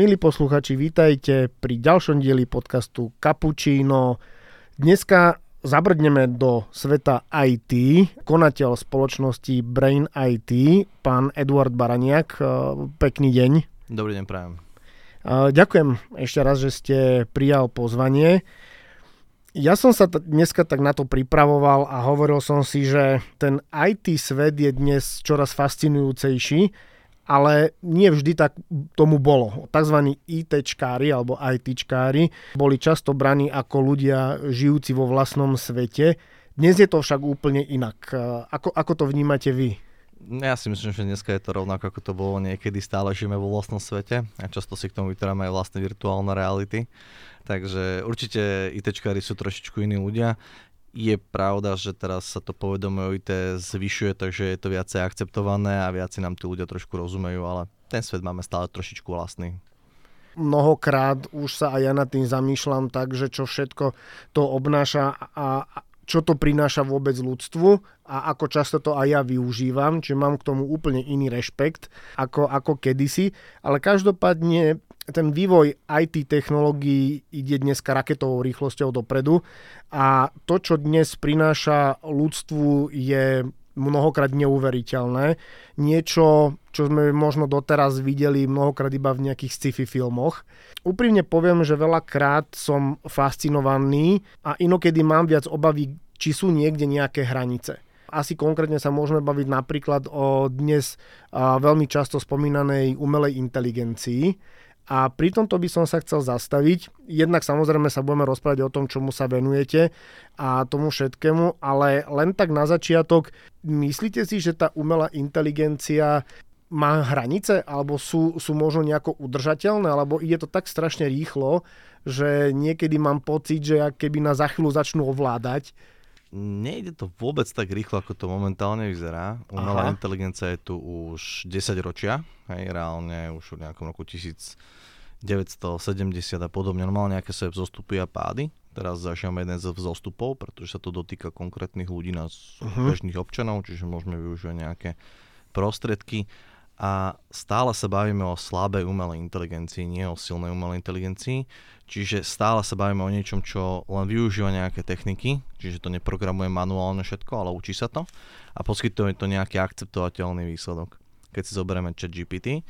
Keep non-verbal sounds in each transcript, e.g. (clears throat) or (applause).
Milí posluchači, vítajte pri ďalšom dieli podcastu Cappuccino. Dneska zabrdneme do sveta IT. Konateľ spoločnosti Brain IT, pán Eduard Baraniak. E, pekný deň. Dobrý deň, prajem. E, ďakujem ešte raz, že ste prijal pozvanie. Ja som sa dneska tak na to pripravoval a hovoril som si, že ten IT svet je dnes čoraz fascinujúcejší ale nie vždy tak tomu bolo. Takzvaní ITčkári alebo ITčkári boli často braní ako ľudia žijúci vo vlastnom svete. Dnes je to však úplne inak. Ako, ako to vnímate vy? Ja si myslím, že dneska je to rovnako, ako to bolo niekedy. Stále žijeme vo vlastnom svete a často si k tomu vytváram aj vlastné virtuálne reality. Takže určite ITčkári sú trošičku iní ľudia je pravda, že teraz sa to povedomie o IT zvyšuje, takže je to viacej akceptované a viacej nám tí ľudia trošku rozumejú, ale ten svet máme stále trošičku vlastný. Mnohokrát už sa aj ja nad tým zamýšľam tak, že čo všetko to obnáša a čo to prináša vôbec ľudstvu a ako často to aj ja využívam, čiže mám k tomu úplne iný rešpekt ako, ako kedysi, ale každopádne ten vývoj IT technológií ide dneska raketovou rýchlosťou dopredu a to, čo dnes prináša ľudstvu je mnohokrát neuveriteľné. Niečo, čo sme možno doteraz videli mnohokrát iba v nejakých sci-fi filmoch. Úprimne poviem, že veľakrát som fascinovaný a inokedy mám viac obavy, či sú niekde nejaké hranice. Asi konkrétne sa môžeme baviť napríklad o dnes veľmi často spomínanej umelej inteligencii, a pri tomto by som sa chcel zastaviť. Jednak samozrejme sa budeme rozprávať o tom, čomu sa venujete a tomu všetkému, ale len tak na začiatok, myslíte si, že tá umelá inteligencia má hranice, alebo sú, sú možno nejako udržateľné, alebo ide to tak strašne rýchlo, že niekedy mám pocit, že keby nás za chvíľu začnú ovládať, Nejde to vôbec tak rýchlo, ako to momentálne vyzerá. Umelá Aha. inteligencia je tu už 10 ročia, hej, reálne už v nejakom roku 1970 a podobne. Normálne nejaké sa vzostupy a pády. Teraz zažívame jeden z vzostupov, pretože sa to dotýka konkrétnych ľudí, nás uh-huh. bežných občanov, čiže môžeme využívať nejaké prostriedky a stále sa bavíme o slabej umelej inteligencii, nie o silnej umelej inteligencii. Čiže stále sa bavíme o niečom, čo len využíva nejaké techniky, čiže to neprogramuje manuálne všetko, ale učí sa to a poskytuje to nejaký akceptovateľný výsledok. Keď si zoberieme chat GPT,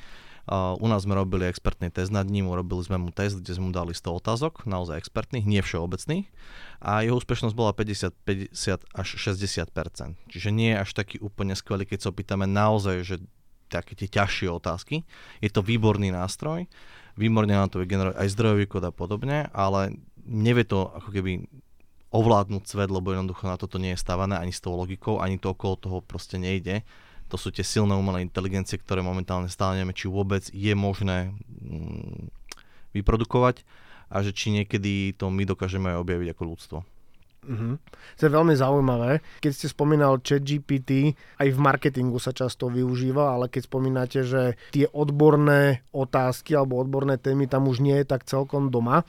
uh, u nás sme robili expertný test nad ním, urobili sme mu test, kde sme mu dali 100 otázok, naozaj expertných, nie všeobecných a jeho úspešnosť bola 50, 50 až 60%. Čiže nie je až taký úplne skvelý, keď sa opýtame naozaj, že také tie ťažšie otázky. Je to výborný nástroj, výborne nám to vie generovať aj zdrojový kód a podobne, ale nevie to ako keby ovládnuť svet, lebo jednoducho na toto nie je stavané ani s tou logikou, ani to okolo toho proste nejde. To sú tie silné umelé inteligencie, ktoré momentálne stále nevieme, či vôbec je možné mm, vyprodukovať a že či niekedy to my dokážeme aj objaviť ako ľudstvo. Mm-hmm. To je veľmi zaujímavé. Keď ste spomínal chat GPT, aj v marketingu sa často využíva, ale keď spomínate, že tie odborné otázky alebo odborné témy tam už nie je tak celkom doma.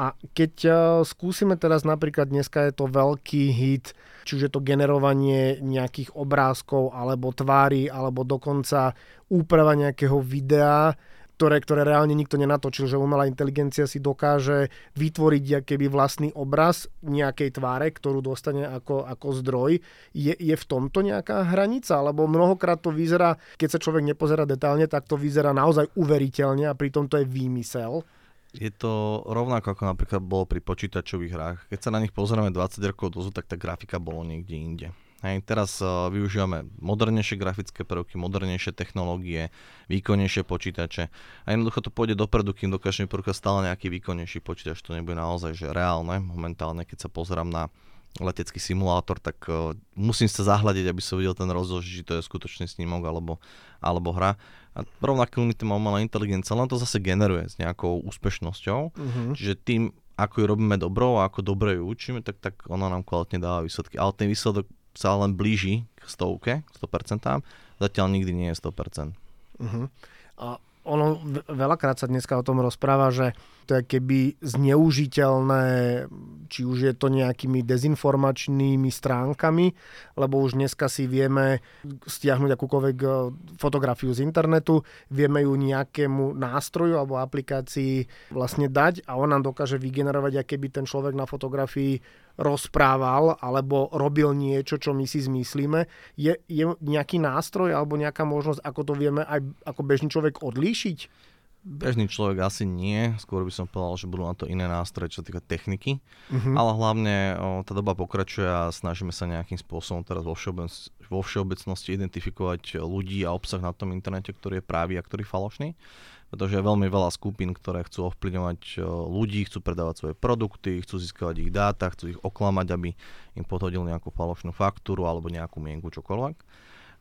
A keď uh, skúsime teraz napríklad, dneska je to veľký hit, či už je to generovanie nejakých obrázkov alebo tvári, alebo dokonca úprava nejakého videa, ktoré, ktoré reálne nikto nenatočil, že umelá inteligencia si dokáže vytvoriť keby vlastný obraz nejakej tváre, ktorú dostane ako, ako zdroj. Je, je v tomto nejaká hranica? Lebo mnohokrát to vyzerá, keď sa človek nepozerá detálne, tak to vyzerá naozaj uveriteľne a pritom to je výmysel. Je to rovnako ako napríklad bolo pri počítačových hrách. Keď sa na nich pozeráme 20 rokov dozadu, tak tá grafika bolo niekde inde. Hej, teraz uh, využívame modernejšie grafické prvky, modernejšie technológie, výkonnejšie počítače a jednoducho to pôjde dopredu, kým dokážeme porúkať stále nejaký výkonnejší počítač. To nebude naozaj že reálne. Momentálne, keď sa pozerám na letecký simulátor, tak uh, musím sa zahľadiť, aby som videl ten rozdiel, či to je skutočný snímok alebo, alebo hra. A rovnako to má umelá inteligencia, len to zase generuje s nejakou úspešnosťou. Uh-huh. Čiže tým, ako ju robíme dobro a ako dobre ju učíme, tak, tak ona nám kvalitne dáva výsledky. Ale ten výsledok sa len blíži k stovke, 100%, zatiaľ nikdy nie je 100%. Uh-huh. A ono veľakrát sa dneska o tom rozpráva, že to je keby zneužiteľné, či už je to nejakými dezinformačnými stránkami, lebo už dneska si vieme stiahnuť akúkoľvek e, fotografiu z internetu, vieme ju nejakému nástroju alebo aplikácii vlastne dať a on nám dokáže vygenerovať, aké by ten človek na fotografii rozprával alebo robil niečo, čo my si zmyslíme. Je, je nejaký nástroj alebo nejaká možnosť, ako to vieme aj ako bežný človek odlíšiť? Bežný človek asi nie, skôr by som povedal, že budú na to iné nástroje, čo sa týka techniky, uh-huh. ale hlavne o, tá doba pokračuje a snažíme sa nejakým spôsobom teraz vo, všeobec, vo všeobecnosti identifikovať ľudí a obsah na tom internete, ktorý je právý a ktorý je falošný pretože je veľmi veľa skupín, ktoré chcú ovplyvňovať ľudí, chcú predávať svoje produkty, chcú získavať ich dáta, chcú ich oklamať, aby im podhodil nejakú falošnú faktúru alebo nejakú mienku, čokoľvek.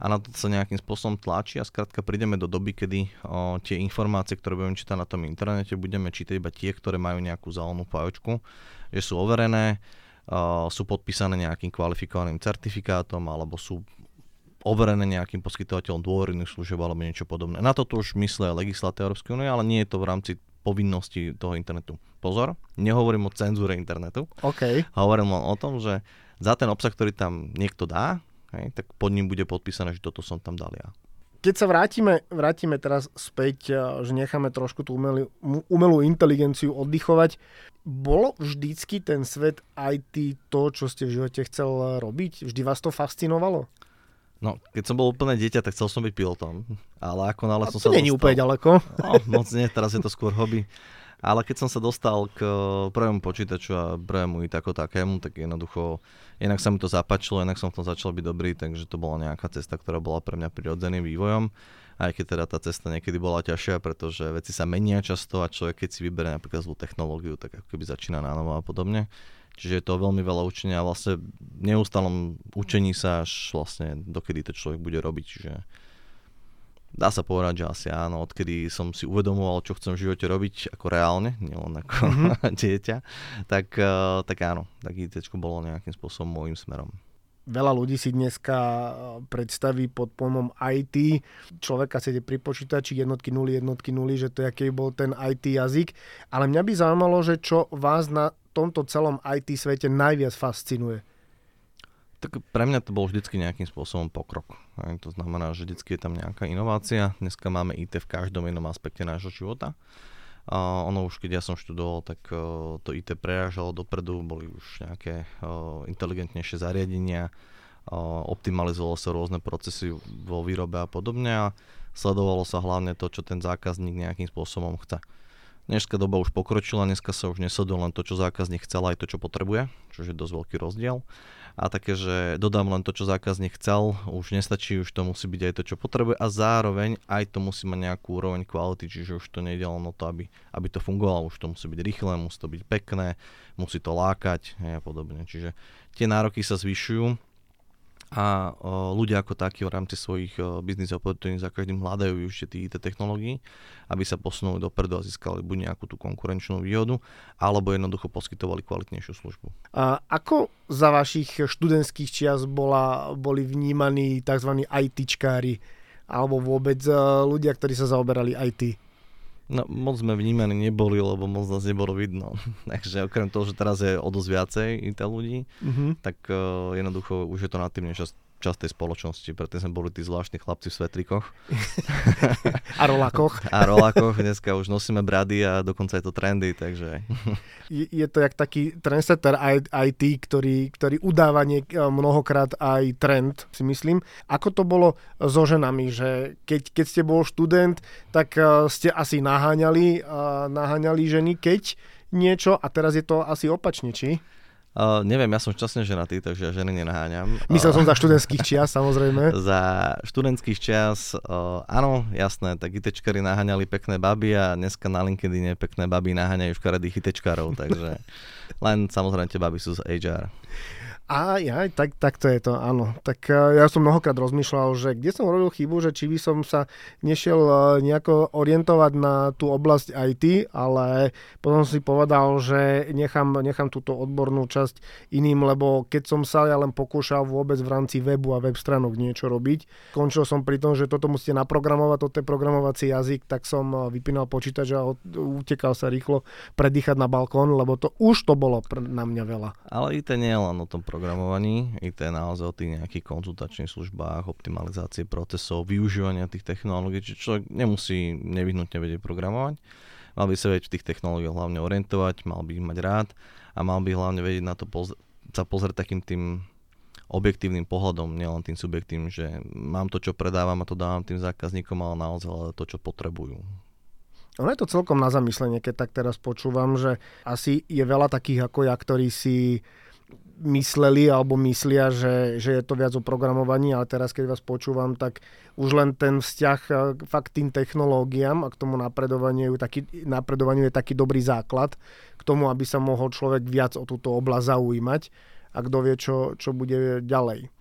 A na to sa nejakým spôsobom tlačí a skrátka prídeme do doby, kedy o, tie informácie, ktoré budeme čítať na tom internete, budeme čítať iba tie, ktoré majú nejakú zelenú fajočku, že sú overené, o, sú podpísané nejakým kvalifikovaným certifikátom alebo sú overené nejakým poskytovateľom dôverných služieb alebo niečo podobné. Na to už myslia legislatíva Európskej únie, ale nie je to v rámci povinnosti toho internetu. Pozor, nehovorím o cenzúre internetu. Okay. Hovorím len o tom, že za ten obsah, ktorý tam niekto dá, hej, tak pod ním bude podpísané, že toto som tam dal ja. Keď sa vrátime, vrátime teraz späť, že necháme trošku tú umelú, umelú inteligenciu oddychovať, bolo vždycky ten svet IT to, čo ste v živote chcel robiť? Vždy vás to fascinovalo? No, keď som bol úplne dieťa, tak chcel som byť pilotom. Ale ako nále som to sa nie dostal... úplne ďaleko. No, moc nie, teraz je to skôr hobby. Ale keď som sa dostal k prvému počítaču a prvému IT ako takému, tak jednoducho, inak sa mi to zapáčilo, inak som v tom začal byť dobrý, takže to bola nejaká cesta, ktorá bola pre mňa prirodzeným vývojom. Aj keď teda tá cesta niekedy bola ťažšia, pretože veci sa menia často a človek keď si vyberie napríklad zlú technológiu, tak ako keby začína na novo a podobne. Čiže je to veľmi veľa učenia a vlastne neustálom učení sa až vlastne dokedy to človek bude robiť. Čiže dá sa povedať, že asi áno, odkedy som si uvedomoval, čo chcem v živote robiť ako reálne, nielen ako mm-hmm. (laughs) dieťa, tak, uh, tak áno, tak IT bolo nejakým spôsobom môjim smerom. Veľa ľudí si dneska eh, predstaví pod pojmom IT. Človeka sedie pri počítači jednotky nuly, jednotky nuly, že to aký bol ten IT jazyk. Ale mňa by zaujímalo, že čo vás na tomto celom IT svete najviac fascinuje? Tak pre mňa to bol vždycky nejakým spôsobom pokrok. To znamená, že vždycky je tam nejaká inovácia. Dneska máme IT v každom inom aspekte nášho života. A ono už keď ja som študoval, tak uh, to IT prerážalo dopredu, boli už nejaké uh, inteligentnejšie zariadenia, uh, optimalizovalo sa rôzne procesy vo výrobe a podobne a sledovalo sa hlavne to, čo ten zákazník nejakým spôsobom chce. Dneska doba už pokročila, dneska sa už nesleduje len to, čo zákazník chcel, aj to, čo potrebuje, čo je dosť veľký rozdiel. A také, že dodám len to, čo zákazník chcel, už nestačí, už to musí byť aj to, čo potrebuje a zároveň aj to musí mať nejakú úroveň kvality, čiže už to nejde len o to, aby, aby to fungovalo, už to musí byť rýchle, musí to byť pekné, musí to lákať a podobne. Čiže tie nároky sa zvyšujú a ľudia ako takí v rámci svojich biznis opportunity za každým hľadajú už tie technológií, aby sa posunuli dopredu a získali buď nejakú tú konkurenčnú výhodu, alebo jednoducho poskytovali kvalitnejšiu službu. A ako za vašich študentských čias bola, boli vnímaní tzv. ITčkári alebo vôbec ľudia, ktorí sa zaoberali IT? No moc sme vnímaní neboli, lebo moc nás nebolo vidno. (laughs) Takže okrem toho, že teraz je o dosť viacej IT ľudí, mm-hmm. tak uh, jednoducho už je to natívne čas, časť tej spoločnosti, preto sme boli tí zvláštni chlapci v svetrikoch. (laughs) a rolakoch. a rolakoch, dneska už nosíme brady a dokonca je to trendy, takže... je, je to jak taký trendsetter IT, ktorý, ktorý udáva niek- mnohokrát aj trend, si myslím. Ako to bolo so ženami, že keď, keď ste bol študent, tak e, ste asi naháňali, naháňali ženy, keď niečo a teraz je to asi opačne, či? Uh, neviem, ja som šťastne ženatý, takže ja ženy nenaháňam. Myslel uh, som za (laughs) študentských čias, samozrejme. za študentských čias, uh, áno, jasné, tak ITčkari naháňali pekné baby a dneska na LinkedIn pekné baby naháňajú škaredých ITčkarov, takže (laughs) len samozrejme tie baby sú z HR. Aj, aj, tak, tak to je to, áno. Tak uh, ja som mnohokrát rozmýšľal, že kde som robil chybu, že či by som sa nešiel uh, nejako orientovať na tú oblasť IT, ale potom si povedal, že nechám, nechám túto odbornú časť iným, lebo keď som sa ja len pokúšal vôbec v rámci webu a web stránok niečo robiť, končil som pri tom, že toto musíte naprogramovať, toto je programovací jazyk, tak som vypínal počítač a utekal sa rýchlo predýchať na balkón, lebo to už to bolo na mňa veľa. Ale IT nie je len o tom programovaní, IT naozaj o tých nejakých konzultačných službách, optimalizácie procesov, využívania tých technológií, čiže človek nemusí nevyhnutne vedieť programovať, mal by sa vedieť v tých technológiách hlavne orientovať, mal by ich mať rád a mal by hlavne vedieť na to poz- sa pozrieť takým tým objektívnym pohľadom, nielen tým subjektívnym, že mám to, čo predávam a to dávam tým zákazníkom, ale naozaj to, čo potrebujú. Ono je to celkom na zamyslenie, keď tak teraz počúvam, že asi je veľa takých ako ja, ktorí si mysleli alebo myslia, že, že je to viac o programovaní, ale teraz keď vás počúvam, tak už len ten vzťah e, fakt tým technológiám a k tomu napredovaniu, taký, napredovaniu je taký dobrý základ k tomu, aby sa mohol človek viac o túto oblasť zaujímať a kto vie, čo, čo bude ďalej.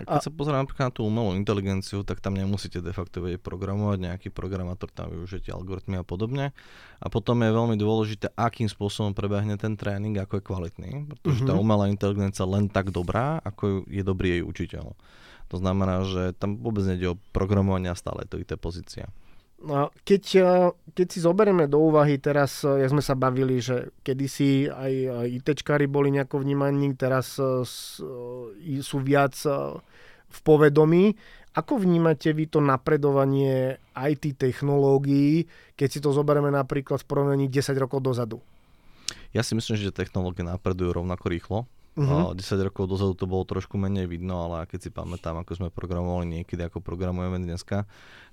A keď sa pozrieme napríklad na tú umelú inteligenciu, tak tam nemusíte de facto vedieť programovať, nejaký programátor tam využite algoritmy a podobne. A potom je veľmi dôležité, akým spôsobom prebehne ten tréning, ako je kvalitný, pretože uh-huh. tá mhm. umelá inteligencia len tak dobrá, ako je dobrý jej učiteľ. To znamená, že tam vôbec nejde o programovanie a stále je to IT pozícia. No, keď, eh, keď si zoberieme do úvahy teraz, eh, jak sme sa bavili, že kedysi aj ITčkári boli nejako vnímaní, teraz eh, sú viac v povedomí. Ako vnímate vy to napredovanie IT technológií, keď si to zoberieme napríklad v porovnaní 10 rokov dozadu? Ja si myslím, že technológie napredujú rovnako rýchlo. Uh-huh. 10 rokov dozadu to bolo trošku menej vidno, ale keď si pamätám, ako sme programovali niekedy, ako programujeme dneska,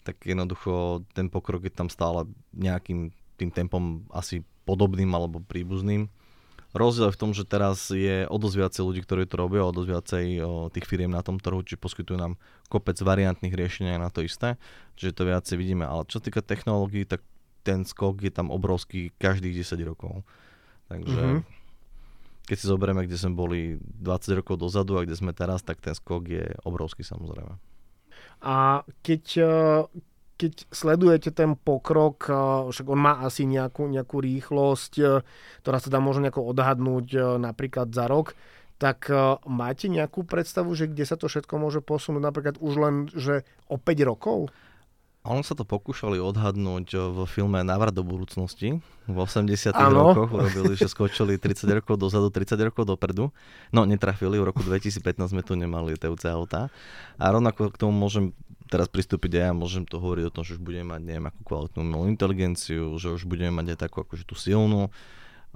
tak jednoducho ten pokrok je tam stále nejakým tým tempom asi podobným alebo príbuzným. Rozdiel je v tom, že teraz je o dosť viacej ľudí, ktorí to robia, o dosť viacej o, tých firiem na tom trhu, či poskytujú nám kopec variantných riešenia na to isté, čiže to viacej vidíme. Ale čo sa týka technológií, tak ten skok je tam obrovský každých 10 rokov. Takže mm-hmm keď si zoberieme, kde sme boli 20 rokov dozadu a kde sme teraz, tak ten skok je obrovský samozrejme. A keď, e, keď sledujete ten pokrok, e, však on má asi nejakú, nejakú rýchlosť, e, ktorá sa dá možno nejako odhadnúť napríklad za rok, tak máte nejakú predstavu, že kde sa to všetko môže posunúť napríklad už len, že o 5 rokov? Ono sa to pokúšali odhadnúť v filme Návrat do budúcnosti. V 80 rokoch urobili, že skočili 30 rokov dozadu, 30 rokov dopredu. No, netrafili, v roku 2015 sme tu nemali TUC auta. A rovnako k tomu môžem teraz pristúpiť aj ja, môžem to hovoriť o tom, že už budeme mať neviem akú kvalitnú umelú inteligenciu, že už budeme mať aj takú akože tú silnú.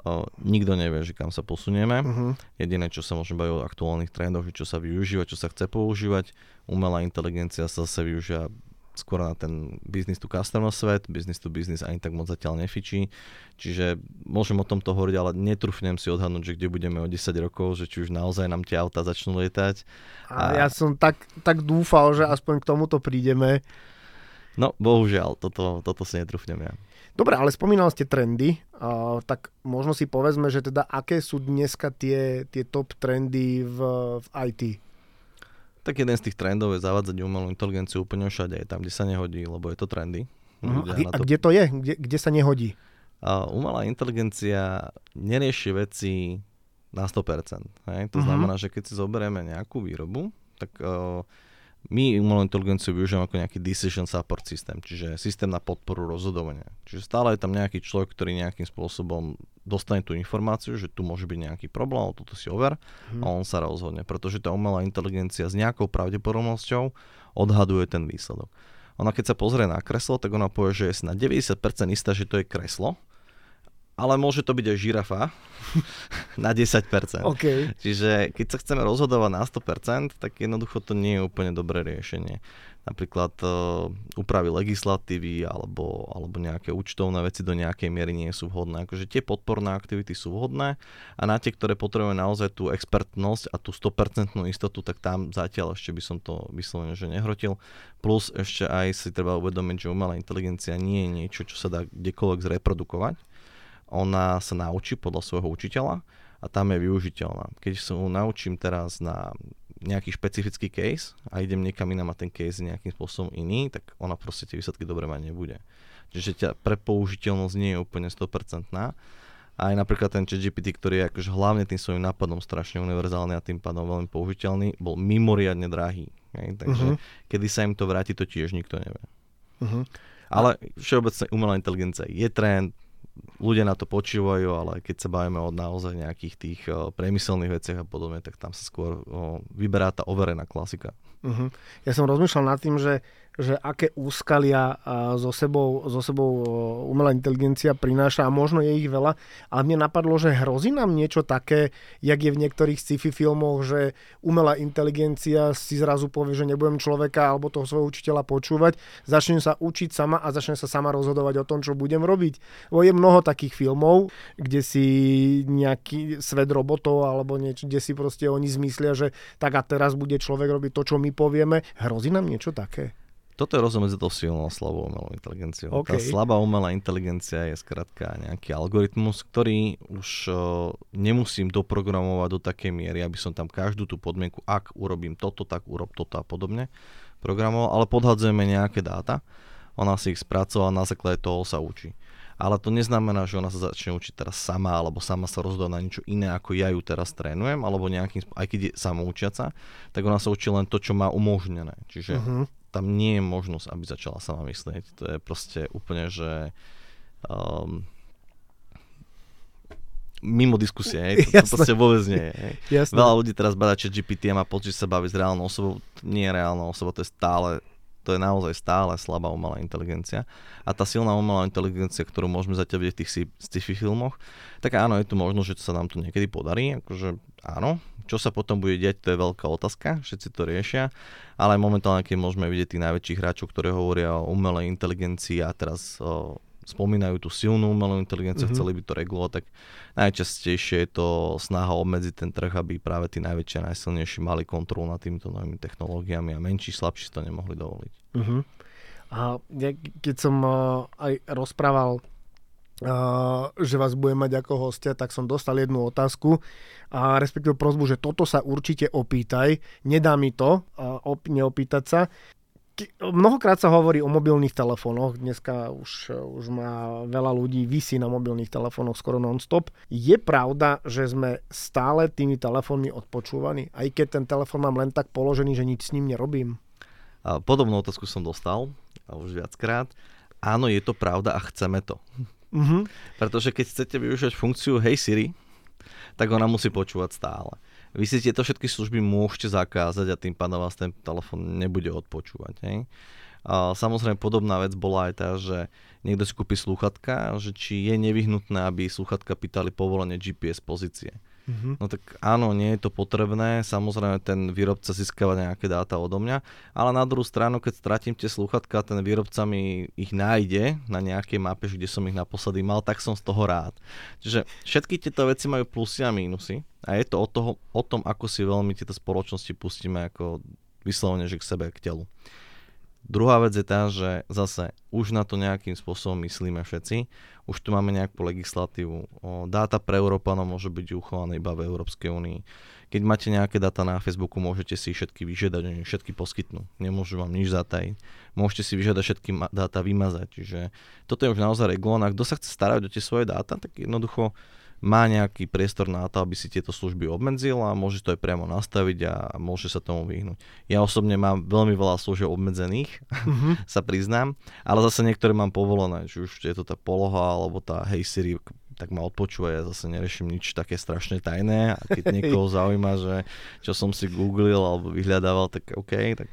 O, nikto nevie, že kam sa posunieme. Uh-huh. Jediné, čo sa môžeme baviť o aktuálnych trendoch, čo sa využíva, čo sa chce používať. Umelá inteligencia sa zase využíva skôr na ten business to customer svet, business to business ani tak moc zatiaľ nefičí. Čiže môžem o tomto hovoriť, ale netrúfnem si odhadnúť, že kde budeme o 10 rokov, že či už naozaj nám tie auta začnú lietať. A, a ja som tak, tak dúfal, že aspoň k tomuto prídeme. No, bohužiaľ, toto, toto si netrúfnem ja. Dobre, ale spomínal ste trendy, uh, tak možno si povedzme, že teda aké sú dneska tie, tie top trendy v, v IT? Tak jeden z tých trendov je zavádzať umelú inteligenciu úplne všade, tam, kde sa nehodí, lebo je to trendy. Uh-huh. A, a to... kde to je? Kde, kde sa nehodí? A umelá inteligencia nerieši veci na 100%. Hej? To uh-huh. znamená, že keď si zoberieme nejakú výrobu, tak uh, my umelú inteligenciu využívame ako nejaký decision support systém, čiže systém na podporu rozhodovania. Čiže stále je tam nejaký človek, ktorý nejakým spôsobom dostane tú informáciu, že tu môže byť nejaký problém, toto si over hmm. a on sa rozhodne, pretože tá umelá inteligencia s nejakou pravdepodobnosťou odhaduje ten výsledok. Ona keď sa pozrie na kreslo, tak ona povie, že je na 90% istá, že to je kreslo, ale môže to byť aj žirafa (laughs) na 10%. Okay. Čiže keď sa chceme rozhodovať na 100%, tak jednoducho to nie je úplne dobré riešenie. Napríklad uh, úpravy legislatívy alebo, alebo nejaké účtovné veci do nejakej miery nie sú vhodné. Akože tie podporné aktivity sú vhodné a na tie, ktoré potrebujeme naozaj tú expertnosť a tú 100% istotu, tak tam zatiaľ ešte by som to vyslovene že nehrotil. Plus ešte aj si treba uvedomiť, že umelá inteligencia nie je niečo, čo sa dá kdekoľvek zreprodukovať ona sa naučí podľa svojho učiteľa a tam je využiteľná. Keď sa naučím teraz na nejaký špecifický case a idem niekam inám a ten case je nejakým spôsobom iný, tak ona proste tie výsledky dobre mať nebude. Čiže ťa prepoužiteľnosť nie je úplne 100%. A aj napríklad ten ChatGPT, ktorý je akože hlavne tým svojim nápadom strašne univerzálny a tým pádom veľmi použiteľný, bol mimoriadne drahý. Hej? Takže uh-huh. kedy sa im to vráti, to tiež nikto nevie. Uh-huh. Ale všeobecne umelá inteligencia je trend, ľudia na to počívajú, ale keď sa bavíme o naozaj nejakých tých o, priemyselných veciach a podobne, tak tam sa skôr o, vyberá tá overená klasika. Uh-huh. Ja som rozmýšľal nad tým, že že aké úskalia so sebou, so sebou umelá inteligencia prináša a možno je ich veľa, ale mne napadlo, že hrozí nám niečo také, jak je v niektorých sci-fi filmoch, že umelá inteligencia si zrazu povie, že nebudem človeka alebo toho svojho učiteľa počúvať, začnem sa učiť sama a začnem sa sama rozhodovať o tom, čo budem robiť. Bo je mnoho takých filmov, kde si nejaký svet robotov alebo niečo, kde si proste oni zmyslia, že tak a teraz bude človek robiť to, čo my povieme. Hrozí nám niečo také? Toto je rozdiel medzi tou silnou a slabou umelou inteligenciou. Okay. Tá slabá umelá inteligencia je skrátka nejaký algoritmus, ktorý už uh, nemusím doprogramovať do takej miery, aby som tam každú tú podmienku, ak urobím toto, tak urob toto a podobne, programoval, ale podhadzujeme nejaké dáta, ona si ich spracovala, na základe toho sa učí. Ale to neznamená, že ona sa začne učiť teraz sama, alebo sama sa rozhodá na niečo iné, ako ja ju teraz trénujem, alebo nejakým, aj keď je samoučiaca, tak ona sa učí len to, čo má umožnené. Čiže uh-huh tam nie je možnosť, aby začala sama myslieť. To je proste úplne, že um, mimo diskusie, hej. To, to proste vôbec nie je. Hej. Veľa ľudí teraz badá chat GPT a má pocit, že sa baví s reálnou osobou. Nie je reálna osoba, to je stále to je naozaj stále slabá umelá inteligencia. A tá silná umelá inteligencia, ktorú môžeme zatiaľ vidieť v tých sci-fi filmoch, tak áno, je tu možnosť, že sa nám to niekedy podarí, akože áno, čo sa potom bude diať, to je veľká otázka, všetci to riešia, ale momentálne, keď môžeme vidieť tých najväčších hráčov, ktorí hovoria o umelej inteligencii a teraz o, spomínajú tú silnú umelú inteligenciu, mm-hmm. chceli by to regulovať, tak najčastejšie je to snaha obmedziť ten trh, aby práve tí najväčšie a najsilnejší mali kontrolu nad týmito novými technológiami a menší, slabší to nemohli dovoliť. Mm-hmm. A ja, keď som aj rozprával že vás budem mať ako hostia, tak som dostal jednu otázku a respektíve prozbu, že toto sa určite opýtaj, nedá mi to op- neopýtať sa. Mnohokrát sa hovorí o mobilných telefónoch, dneska už, už má veľa ľudí vysí na mobilných telefónoch skoro non-stop. Je pravda, že sme stále tými telefónmi odpočúvaní, aj keď ten telefón mám len tak položený, že nič s ním nerobím? Podobnú otázku som dostal už viackrát. Áno, je to pravda a chceme to. Mm-hmm. Pretože keď chcete využiť funkciu Hey Siri, tak ona musí počúvať stále. Vy si tieto všetky služby môžete zakázať a tým pádom vás ten telefón nebude odpočúvať. Hej? A samozrejme podobná vec bola aj tá, že niekto si kúpi sluchatka, že či je nevyhnutné, aby sluchatka pýtali povolenie GPS pozície. Mm-hmm. No tak áno, nie je to potrebné, samozrejme ten výrobca získava nejaké dáta odo mňa, ale na druhú stranu, keď stratím tie sluchatka, ten výrobca mi ich nájde na nejakej mape, kde som ich naposledy mal, tak som z toho rád. Čiže všetky tieto veci majú plusy a mínusy a je to o, toho, o tom, ako si veľmi tieto spoločnosti pustíme ako vyslovene, že k sebe, k telu. Druhá vec je tá, že zase už na to nejakým spôsobom myslíme všetci. Už tu máme nejakú legislatívu. O, dáta pre Európanov môže byť uchované iba v Európskej únii. Keď máte nejaké dáta na Facebooku, môžete si všetky vyžiadať, oni všetky poskytnú. Nemôžu vám nič zatajiť. Môžete si vyžiadať všetky dáta vymazať. Čiže toto je už naozaj regulované. Kto sa chce starať o tie svoje dáta, tak jednoducho má nejaký priestor na to, aby si tieto služby obmedzil a môže to aj priamo nastaviť a môže sa tomu vyhnúť. Ja osobne mám veľmi veľa služieb obmedzených, mm-hmm. (laughs) sa priznám, ale zase niektoré mám povolené, či už je to tá poloha alebo tá Hey Siri, tak ma odpočúva, ja zase nereším nič také strašne tajné a keď (laughs) niekoho zaujíma, že čo som si googlil alebo vyhľadával, tak OK, tak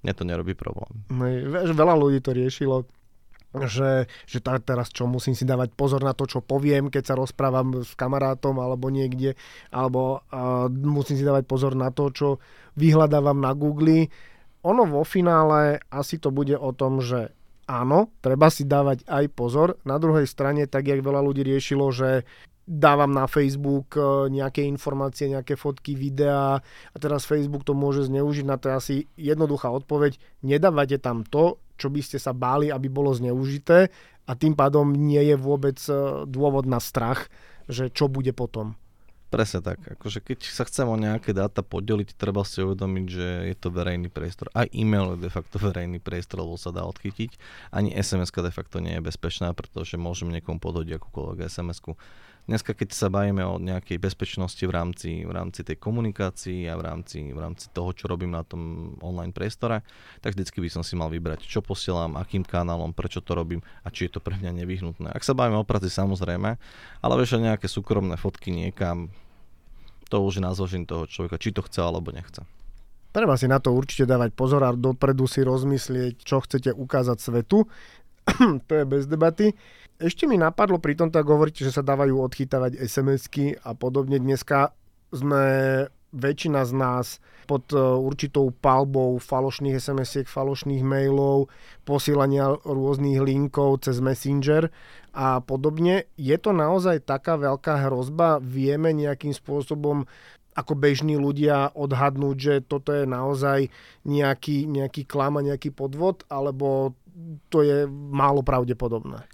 mne to nerobí problém. No, veľa ľudí to riešilo že, že tá, teraz čo musím si dávať pozor na to, čo poviem, keď sa rozprávam s kamarátom alebo niekde, alebo uh, musím si dávať pozor na to, čo vyhľadávam na Google. Ono vo finále asi to bude o tom, že áno, treba si dávať aj pozor. Na druhej strane, tak jak veľa ľudí riešilo, že dávam na Facebook nejaké informácie, nejaké fotky, videá a teraz Facebook to môže zneužiť. Na to asi jednoduchá odpoveď. Nedávate tam to, čo by ste sa báli, aby bolo zneužité a tým pádom nie je vôbec e, dôvod na strach, že čo bude potom. Presne tak. Akože keď sa chcem o nejaké dáta podeliť, treba si uvedomiť, že je to verejný priestor. Aj e-mail je de facto verejný priestor, lebo sa dá odchytiť. Ani SMS de facto nie je bezpečná, pretože môžem niekomu podhodiť akúkoľvek SMS-ku. Dneska, keď sa bavíme o nejakej bezpečnosti v rámci, v rámci tej komunikácii a v rámci, v rámci toho, čo robím na tom online priestore, tak vždycky by som si mal vybrať, čo posielam, akým kanálom, prečo to robím a či je to pre mňa nevyhnutné. Ak sa bavíme o práci, samozrejme, ale vieš, nejaké súkromné fotky niekam, to už je na toho človeka, či to chce alebo nechce. Treba si na to určite dávať pozor a dopredu si rozmyslieť, čo chcete ukázať svetu. (clears throat) to je bez debaty. Ešte mi napadlo pri tomto, ako hovoríte, že sa dávajú odchytávať SMS-ky a podobne. Dneska sme väčšina z nás pod e, určitou palbou falošných SMS-iek, falošných mailov, posílania rôznych linkov cez Messenger a podobne. Je to naozaj taká veľká hrozba? Vieme nejakým spôsobom ako bežní ľudia odhadnúť, že toto je naozaj nejaký, nejaký klam a nejaký podvod, alebo to je málo pravdepodobné?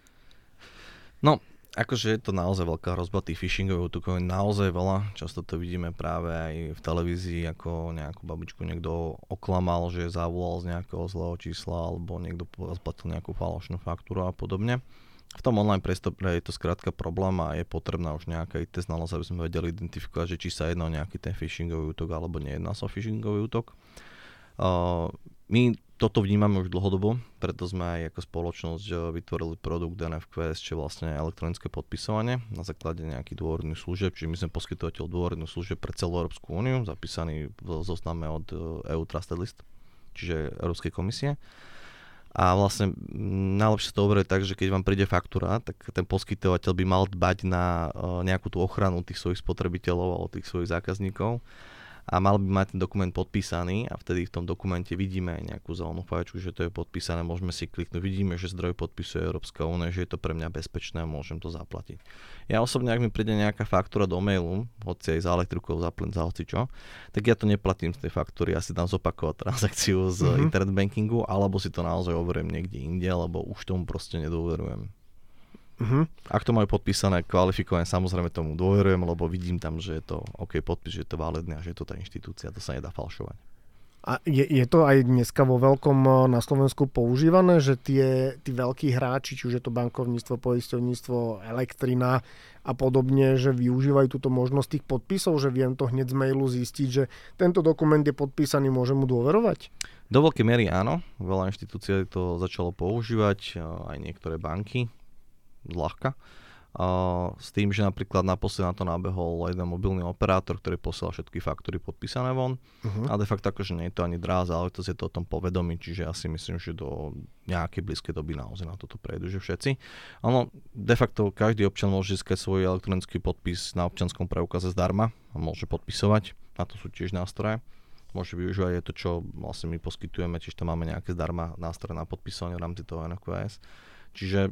No, akože je to naozaj veľká hrozba tých phishingových útokov, naozaj veľa. Často to vidíme práve aj v televízii, ako nejakú babičku niekto oklamal, že zavolal z nejakého zlého čísla, alebo niekto zaplatil nejakú falošnú faktúru a podobne. V tom online priestore je to skrátka problém a je potrebná už nejaká IT znalosť, aby sme vedeli identifikovať, že či sa jedná o nejaký ten phishingový útok alebo nejedná sa o phishingový útok. Uh, my toto vnímame už dlhodobo, preto sme aj ako spoločnosť vytvorili produkt NFQS, čo vlastne elektronické podpisovanie na základe nejakých dôvodných služieb, čiže my sme poskytovateľ dôvodných služieb pre celú Európsku úniu, zapísaný v zozname od EU e Trusted List, čiže Európskej komisie. A vlastne najlepšie to overuje tak, že keď vám príde faktúra, tak ten poskytovateľ by mal dbať na eh, nejakú tú ochranu tých svojich spotrebiteľov alebo tých svojich zákazníkov a mal by mať ten dokument podpísaný a vtedy v tom dokumente vidíme aj nejakú zelenú fajčku, že to je podpísané, môžeme si kliknúť, vidíme, že zdroj podpisuje Európska únia, že je to pre mňa bezpečné a môžem to zaplatiť. Ja osobne, ak mi príde nejaká faktúra do mailu, hoci aj za elektrikou, za plyn, za hoci čo, tak ja to neplatím z tej faktúry, ja si tam zopakovať transakciu z mm-hmm. internet bankingu, alebo si to naozaj overujem niekde inde, lebo už tomu proste nedôverujem. Uh-huh. Ak to majú podpísané, kvalifikované, samozrejme tomu dôverujem, lebo vidím tam, že je to OK podpis, že je to validné a že je to tá inštitúcia, to sa nedá falšovať. A je, je to aj dneska vo veľkom eh, na Slovensku používané, že tie, tí veľkí hráči, či už je to bankovníctvo, poisťovníctvo, elektrina a podobne, že využívajú túto možnosť tých podpisov, že viem to hneď z mailu zistiť, že tento dokument je podpísaný, môžem mu dôverovať? Do veľkej miery áno, veľa inštitúcií to začalo používať, eh, aj niektoré banky, ľahka. Uh, s tým, že napríklad naposledy na to nabehol jeden mobilný operátor, ktorý posielal všetky faktúry podpísané von. Uh-huh. A de facto akože nie je to ani dráza, ale to je to o tom povedomí, čiže ja si myslím, že do nejakej blízkej doby naozaj na toto prejdú, že všetci. Ono, de facto každý občan môže získať svoj elektronický podpis na občanskom preukaze zdarma a môže podpisovať. Na to sú tiež nástroje môže využívať aj to, čo vlastne my poskytujeme, čiže tam máme nejaké zdarma nástroje na podpísanie v rámci toho NQS. Čiže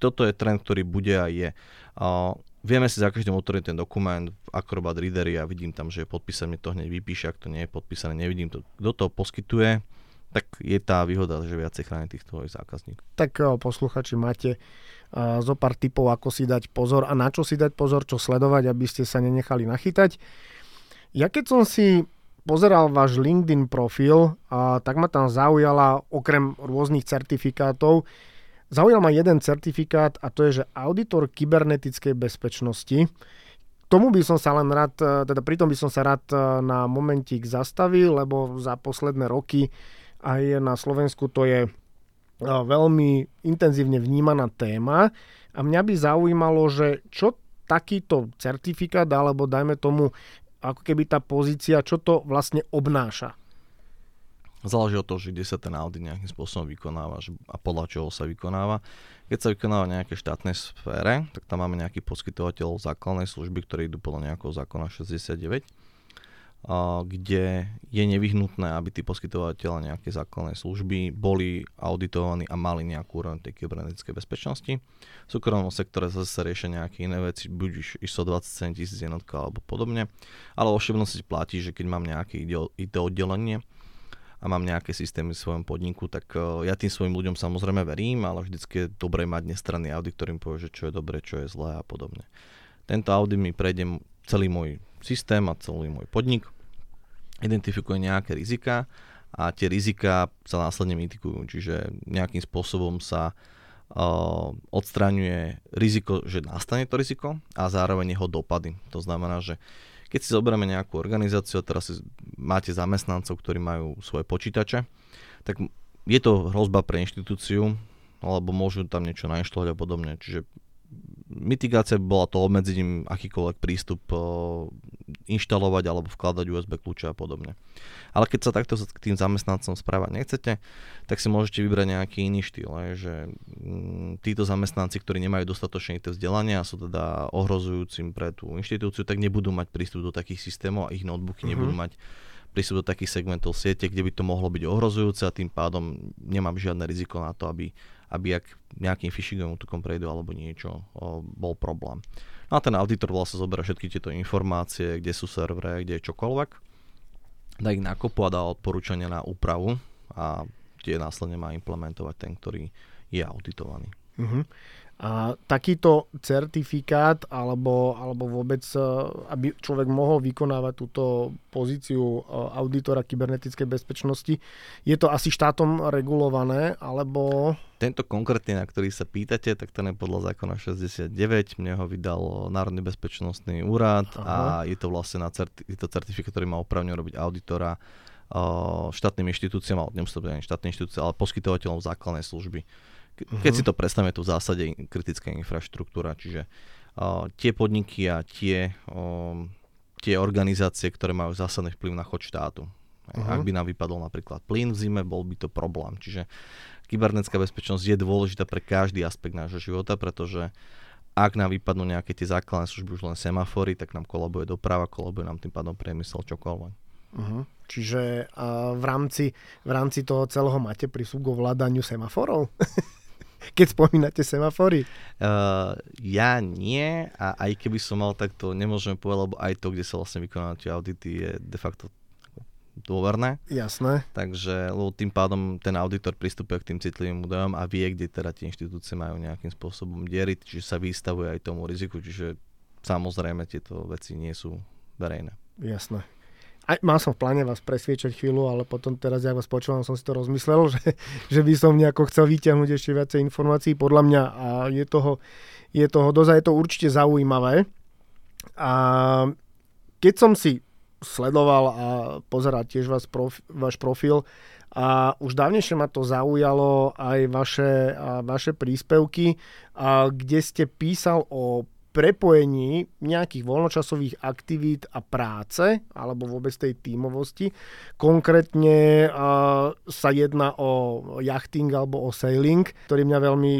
toto je trend, ktorý bude a je. A vieme si za každým otvoriť ten dokument v Acrobat Readeri a vidím tam, že je podpísané, to hneď vypíše, ak to nie je podpísané, nevidím to. Kto to poskytuje, tak je tá výhoda, že viacej chráni týchto zákazníkov. Tak posluchači, máte uh, zo pár typov, ako si dať pozor a na čo si dať pozor, čo sledovať, aby ste sa nenechali nachytať. Ja keď som si pozeral váš LinkedIn profil, uh, tak ma tam zaujala okrem rôznych certifikátov Zaujal ma jeden certifikát a to je, že auditor kybernetickej bezpečnosti. Tomu by som sa len rád, e, teda pritom by som sa rád e, na momentík zastavil, lebo za posledné roky aj na Slovensku to je e, veľmi intenzívne vnímaná téma a mňa by zaujímalo, že čo takýto certifikát, alebo dajme tomu ako keby tá pozícia, čo to vlastne obnáša. Záleží od toho, že kde sa ten audit nejakým spôsobom vykonáva a podľa čoho sa vykonáva. Keď sa vykonáva v nejakej štátnej sfére, tak tam máme nejaký poskytovateľ základnej služby, ktorí idú podľa nejakého zákona 69, kde je nevyhnutné, aby tí poskytovateľe nejakej základnej služby boli auditovaní a mali nejakú úroveň tej kybernetickej bezpečnosti. V súkromnom sektore zase riešia nejaké iné veci, buď ISO 27 tisíc jednotka alebo podobne, ale vo všeobecnosti platí, že keď mám nejaké IT oddelenie, a mám nejaké systémy v svojom podniku, tak uh, ja tým svojim ľuďom samozrejme verím, ale vždycky je dobré mať nestranný audit, ktorým povie, že čo je dobre, čo je zlé a podobne. Tento audit mi prejde celý môj systém a celý môj podnik, identifikuje nejaké rizika a tie rizika sa následne mitikujú, čiže nejakým spôsobom sa uh, odstraňuje riziko, že nastane to riziko a zároveň jeho dopady. To znamená, že keď si zoberieme nejakú organizáciu teraz si, máte zamestnancov, ktorí majú svoje počítače, tak je to hrozba pre inštitúciu, alebo môžu tam niečo nainštalovať a podobne. Čiže mitigácia bola to obmedziť im akýkoľvek prístup inštalovať alebo vkladať USB kľúče a podobne. Ale keď sa takto k tým zamestnancom správať nechcete, tak si môžete vybrať nejaký iný štýl, že mm, títo zamestnanci, ktorí nemajú dostatočné IT vzdelanie a sú teda ohrozujúcim pre tú inštitúciu, tak nebudú mať prístup do takých systémov a ich notebooky uh-huh. nebudú mať prístup do takých segmentov siete, kde by to mohlo byť ohrozujúce a tým pádom nemám žiadne riziko na to, aby aby ak nejakým phishingom útokom prejdú alebo niečo, bol problém. No a ten auditor vlastne zoberá všetky tieto informácie, kde sú servery, kde je čokoľvek, dá ich nakopu a dá odporúčania na úpravu a tie následne má implementovať ten, ktorý je auditovaný. Uh-huh. A takýto certifikát alebo, alebo vôbec, e, aby človek mohol vykonávať túto pozíciu e, auditora kybernetickej bezpečnosti, je to asi štátom regulované, alebo... Tento konkrétny, na ktorý sa pýtate, tak ten je podľa zákona 69, mne ho vydal Národný bezpečnostný úrad Aha. a je to vlastne na certi- je to certifikát, ktorý má opravne robiť auditora uh, štátnym inštitúciám, ale nemusí to byť štátne inštitúcie, ale poskytovateľom základnej služby. Keď uh-huh. si to predstavíme, tu v zásade kritická infraštruktúra, čiže uh, tie podniky a tie, um, tie organizácie, ktoré majú zásadný vplyv na chod štátu. Uh-huh. Ak by nám vypadol napríklad plyn v zime, bol by to problém. Čiže kybernetická bezpečnosť je dôležitá pre každý aspekt nášho života, pretože ak nám vypadnú nejaké tie základné služby, už len semafory, tak nám kolabuje doprava, kolabuje nám tým pádom priemysel čokoľvek. Uh-huh. Čiže uh, v, rámci, v rámci toho celého máte prísúk k ovládaniu semaforov? (laughs) (laughs) keď spomínate semafory? Uh, ja nie a aj keby som mal, tak to nemôžem povedať, lebo aj to, kde sa vlastne vykonávajú tie audity, je de facto dôverné. Jasné. Takže lebo tým pádom ten auditor pristupuje k tým citlivým údajom a vie, kde teda tie inštitúcie majú nejakým spôsobom dieriť, čiže sa vystavuje aj tomu riziku, čiže samozrejme tieto veci nie sú verejné. Jasné aj, mal som v pláne vás presviečať chvíľu, ale potom teraz, ja vás počúvam, som si to rozmyslel, (laughs) že, že by som nejako chcel vyťahnuť ešte viacej informácií. Podľa mňa a je toho, je toho dosť, je to určite zaujímavé. A keď som si sledoval a pozerať tiež vás prof, váš profil a už dávnejšie ma to zaujalo aj vaše, a vaše príspevky, a kde ste písal o prepojení nejakých voľnočasových aktivít a práce, alebo vôbec tej tímovosti. Konkrétne uh, sa jedná o jachting alebo o sailing, ktorý mňa veľmi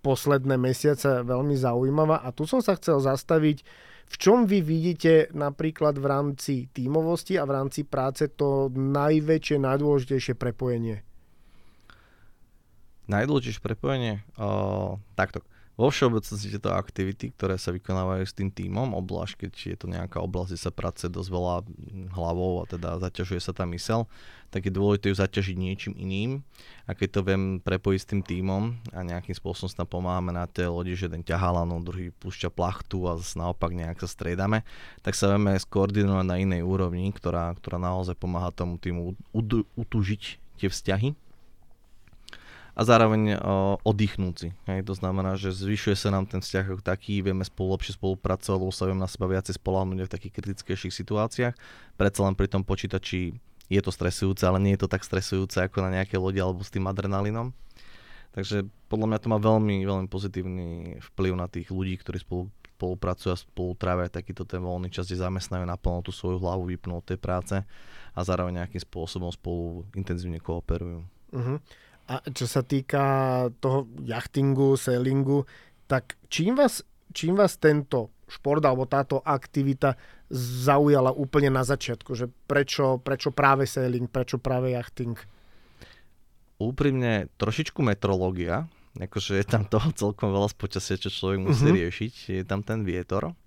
posledné mesiace veľmi zaujímavá. A tu som sa chcel zastaviť, v čom vy vidíte napríklad v rámci tímovosti a v rámci práce to najväčšie, najdôležitejšie prepojenie? Najdôležitejšie prepojenie? Uh, takto. Vo všeobecnosti tieto aktivity, ktoré sa vykonávajú s tým týmom, obzvlášť keď je to nejaká oblasť, kde sa pracuje dosť veľa hlavou a teda zaťažuje sa tá mysel, tak je dôležité ju zaťažiť niečím iným. A keď to viem prepojiť s tým týmom a nejakým spôsobom sa tam pomáhame na tej lodi, že jeden ťahá lano, druhý púšťa plachtu a zase naopak nejak sa striedame, tak sa vieme skoordinovať na inej úrovni, ktorá, ktorá naozaj pomáha tomu týmu utužiť tie vzťahy a zároveň o, oddychnúci. Hej. To znamená, že zvyšuje sa nám ten vzťah ako taký, vieme spolu lepšie spolupracovať, lebo sa vieme na seba viacej spolahnuť v takých kritickejších situáciách. Predsa len pri tom počítači je to stresujúce, ale nie je to tak stresujúce ako na nejaké lodi alebo s tým adrenalinom. Takže podľa mňa to má veľmi, veľmi pozitívny vplyv na tých ľudí, ktorí spolu, spolupracujú a spolu trávia takýto ten voľný čas, kde zamestnajú naplno tú svoju hlavu, vypnú od tej práce a zároveň nejakým spôsobom spolu intenzívne kooperujú. Uh-huh. A čo sa týka toho jachtingu, sailingu, tak čím vás, čím vás tento šport alebo táto aktivita zaujala úplne na začiatku? Že prečo, prečo práve sailing, prečo práve jachting? Úprimne trošičku metrológia, akože je tam toho celkom veľa z počasia, čo človek musí uh-huh. riešiť. Je tam ten vietor.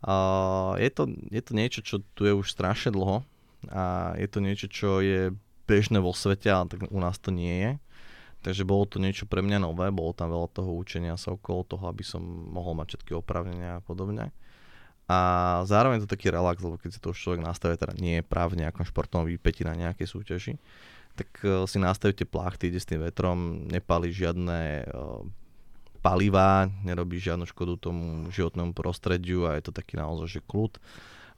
A je, to, je to niečo, čo tu je už strašne dlho a je to niečo, čo je bežné vo svete, ale tak u nás to nie je. Takže bolo to niečo pre mňa nové, bolo tam veľa toho učenia sa okolo toho, aby som mohol mať všetky opravnenia a podobne. a zároveň to taký relax, lebo keď si to už človek nastavuje, teda nie je práve v nejakom športovom výpeti na nejakej súťaži, tak uh, si nastavíte plachty, ide s tým vetrom, nepali žiadne uh, palivá, nerobí žiadnu škodu tomu životnému prostrediu a je to taký naozaj, že kľud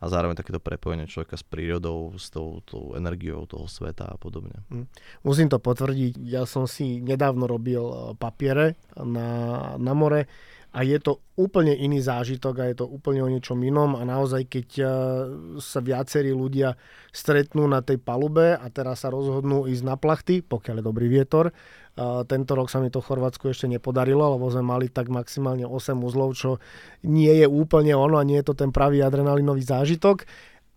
a zároveň takéto prepojenie človeka s prírodou, s tou, tou energiou toho sveta a podobne. Hm. Musím to potvrdiť, ja som si nedávno robil e, papiere na, na more a je to úplne iný zážitok a je to úplne o niečom inom a naozaj keď e, sa viacerí ľudia stretnú na tej palube a teraz sa rozhodnú ísť na plachty, pokiaľ je dobrý vietor, tento rok sa mi to v Chorvátsku ešte nepodarilo, lebo sme mali tak maximálne 8 uzlov, čo nie je úplne ono a nie je to ten pravý adrenalinový zážitok.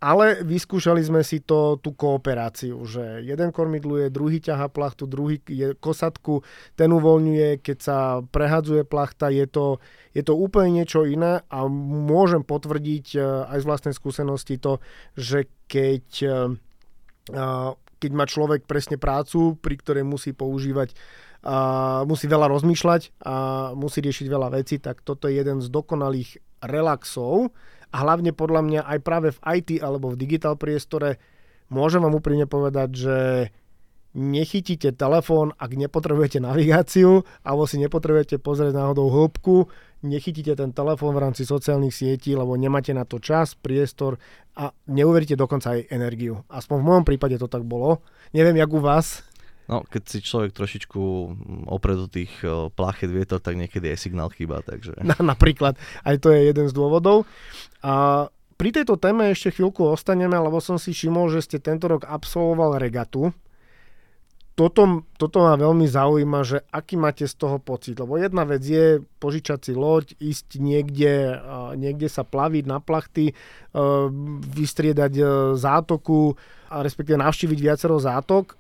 Ale vyskúšali sme si to, tú kooperáciu, že jeden kormidluje, druhý ťaha plachtu, druhý je kosatku, ten uvoľňuje, keď sa prehadzuje plachta, je to, je to úplne niečo iné a môžem potvrdiť e, aj z vlastnej skúsenosti to, že keď e, keď má človek presne prácu, pri ktorej musí používať a musí veľa rozmýšľať a musí riešiť veľa vecí, tak toto je jeden z dokonalých relaxov. A hlavne podľa mňa aj práve v IT alebo v digital priestore môžem vám úprimne povedať, že nechytíte telefón, ak nepotrebujete navigáciu alebo si nepotrebujete pozrieť náhodou hĺbku, nechytíte ten telefón v rámci sociálnych sietí, lebo nemáte na to čas, priestor a neuveríte dokonca aj energiu. Aspoň v mojom prípade to tak bolo. Neviem, jak u vás. No, keď si človek trošičku opre do tých plachet vietor, tak niekedy je signál chýba, takže... (laughs) Na, napríklad, aj to je jeden z dôvodov. A pri tejto téme ešte chvíľku ostaneme, lebo som si všimol, že ste tento rok absolvoval regatu toto, toto ma veľmi zaujíma, že aký máte z toho pocit. Lebo jedna vec je požičať si loď, ísť niekde, niekde sa plaviť na plachty, e, vystriedať e, zátoku a respektíve navštíviť viacero zátok.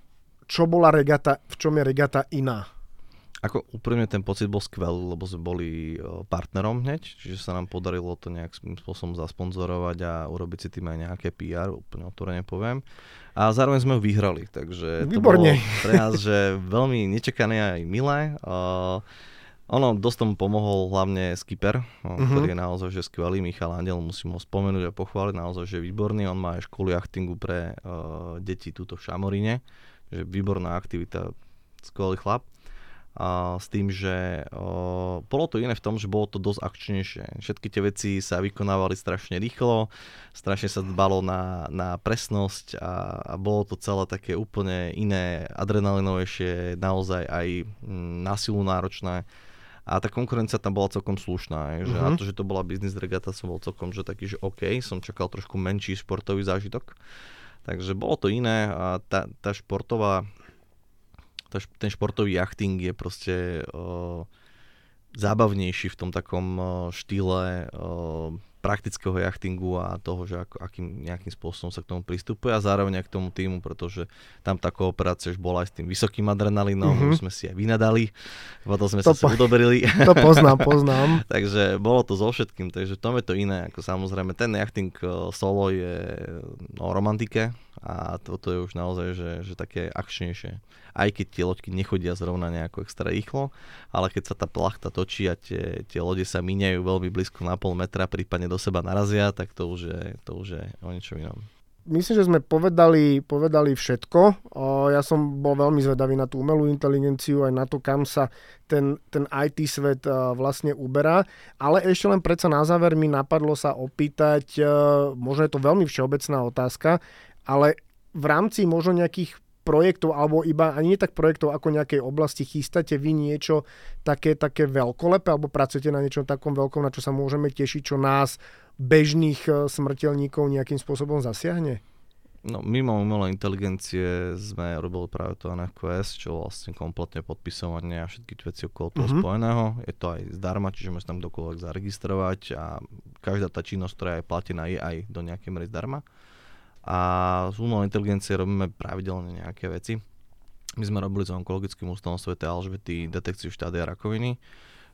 Čo bola regata, v čom je regata iná? Ako úprimne ten pocit bol skvelý, lebo sme boli e, partnerom hneď, čiže sa nám podarilo to nejakým spôsobom zasponzorovať a urobiť si tým aj nejaké PR, úplne otvorene poviem. A zároveň sme ho vyhrali, takže Výborne. to bolo pre nás že veľmi nečakané aj milé. Uh, ono dosť tomu pomohol hlavne skipper, uh-huh. ktorý je naozaj že skvelý, Michal Andel, musím ho spomenúť a pochváliť, naozaj že výborný, on má aj školu jachtingu pre uh, deti túto v Šamoríne, že výborná aktivita, skvelý chlap a s tým, že o, bolo to iné v tom, že bolo to dosť akčnejšie. Všetky tie veci sa vykonávali strašne rýchlo, strašne sa dbalo na, na presnosť a, a bolo to celé také úplne iné, adrenalinovejšie, naozaj aj m, na silu náročné. A tá konkurencia tam bola celkom slušná. Že mm-hmm. Na to, že to bola business regata, som bol celkom že taký, že OK, som čakal trošku menší športový zážitok. Takže bolo to iné a tá, tá športová ten športový jachting je proste uh, zábavnejší v tom takom štýle uh, praktického jachtingu a toho, že ako, akým nejakým spôsobom sa k tomu pristupuje a zároveň aj k tomu týmu, pretože tam tá kooperácia už bola aj s tým vysokým adrenalinom, mm-hmm. už sme si aj vynadali, potom sme to sa po... udoberili. To poznám, poznám. (laughs) takže bolo to so všetkým, takže tom je to iné, ako samozrejme ten jachting solo je no, romantike, a toto je už naozaj, že, že také akčnejšie. Aj keď tie loďky nechodia zrovna nejako extra rýchlo, ale keď sa tá plachta točí a tie, tie lode sa míňajú veľmi blízko na pol metra, prípadne do seba narazia, tak to už je, to už je o niečo inom. Myslím, že sme povedali, povedali všetko. Ja som bol veľmi zvedavý na tú umelú inteligenciu, aj na to, kam sa ten, ten IT svet vlastne uberá. Ale ešte len predsa na záver mi napadlo sa opýtať, možno je to veľmi všeobecná otázka, ale v rámci možno nejakých projektov, alebo iba ani nie tak projektov, ako nejakej oblasti, chystáte vy niečo také, také veľkolepé, alebo pracujete na niečom takom veľkom, na čo sa môžeme tešiť, čo nás, bežných e, smrteľníkov, nejakým spôsobom zasiahne? No, mimo umelej inteligencie sme robili práve to NFQS, čo vlastne kompletne podpisovanie a všetky veci okolo toho mm-hmm. spojeného. Je to aj zdarma, čiže môžete tam kdokoľvek zaregistrovať a každá tá činnosť, ktorá je platená, je aj do nejakej miery zdarma a z umelej inteligencie robíme pravidelne nejaké veci. My sme robili s onkologickým ústavom Svete Alžbety detekciu štádia rakoviny.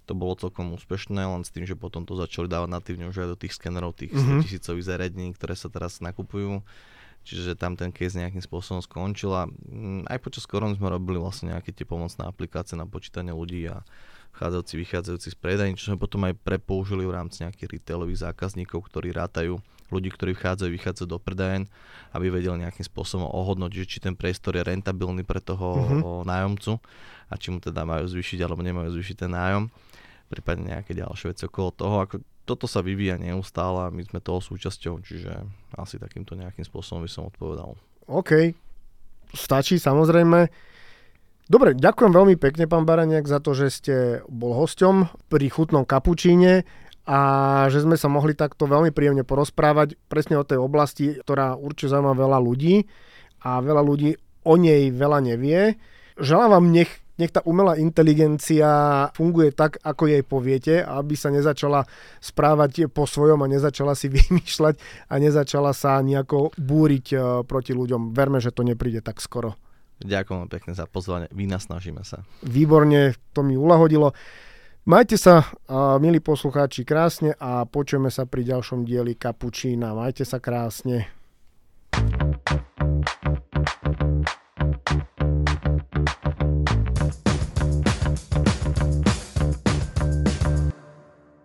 To bolo celkom úspešné, len s tým, že potom to začali dávať natívne už aj do tých skenerov, tých mm-hmm. 100 tisícových zariadení, ktoré sa teraz nakupujú. Čiže tam ten case nejakým spôsobom skončil a mm, aj počas korony sme robili vlastne nejaké tie pomocné aplikácie na počítanie ľudí a vchádzajúci, vychádzajúci z predajní, čo sme potom aj prepoužili v rámci nejakých retailových zákazníkov, ktorí rátajú ľudí, ktorí vchádzajú, vychádzajú do predajen, aby vedeli nejakým spôsobom ohodnotiť, či ten priestor je rentabilný pre toho uh-huh. nájomcu a či mu teda majú zvýšiť alebo nemajú zvýšiť ten nájom, prípadne nejaké ďalšie veci okolo toho. Ako toto sa vyvíja neustále a my sme toho súčasťou, čiže asi takýmto nejakým spôsobom by som odpovedal. OK, stačí samozrejme. Dobre, ďakujem veľmi pekne, pán Baraniak, za to, že ste bol hosťom pri chutnom kapučíne a že sme sa mohli takto veľmi príjemne porozprávať presne o tej oblasti, ktorá určite zaujíma veľa ľudí a veľa ľudí o nej veľa nevie. Želám vám, nech, nech tá umelá inteligencia funguje tak, ako jej poviete, aby sa nezačala správať po svojom a nezačala si (laughs) vymýšľať a nezačala sa nejako búriť e, proti ľuďom. Verme, že to nepríde tak skoro. Ďakujem pekne za pozvanie. Vynasnažíme sa. Výborne, to mi ulahodilo. Majte sa, milí poslucháči, krásne a počujeme sa pri ďalšom dieli Kapučína. Majte sa krásne. thank you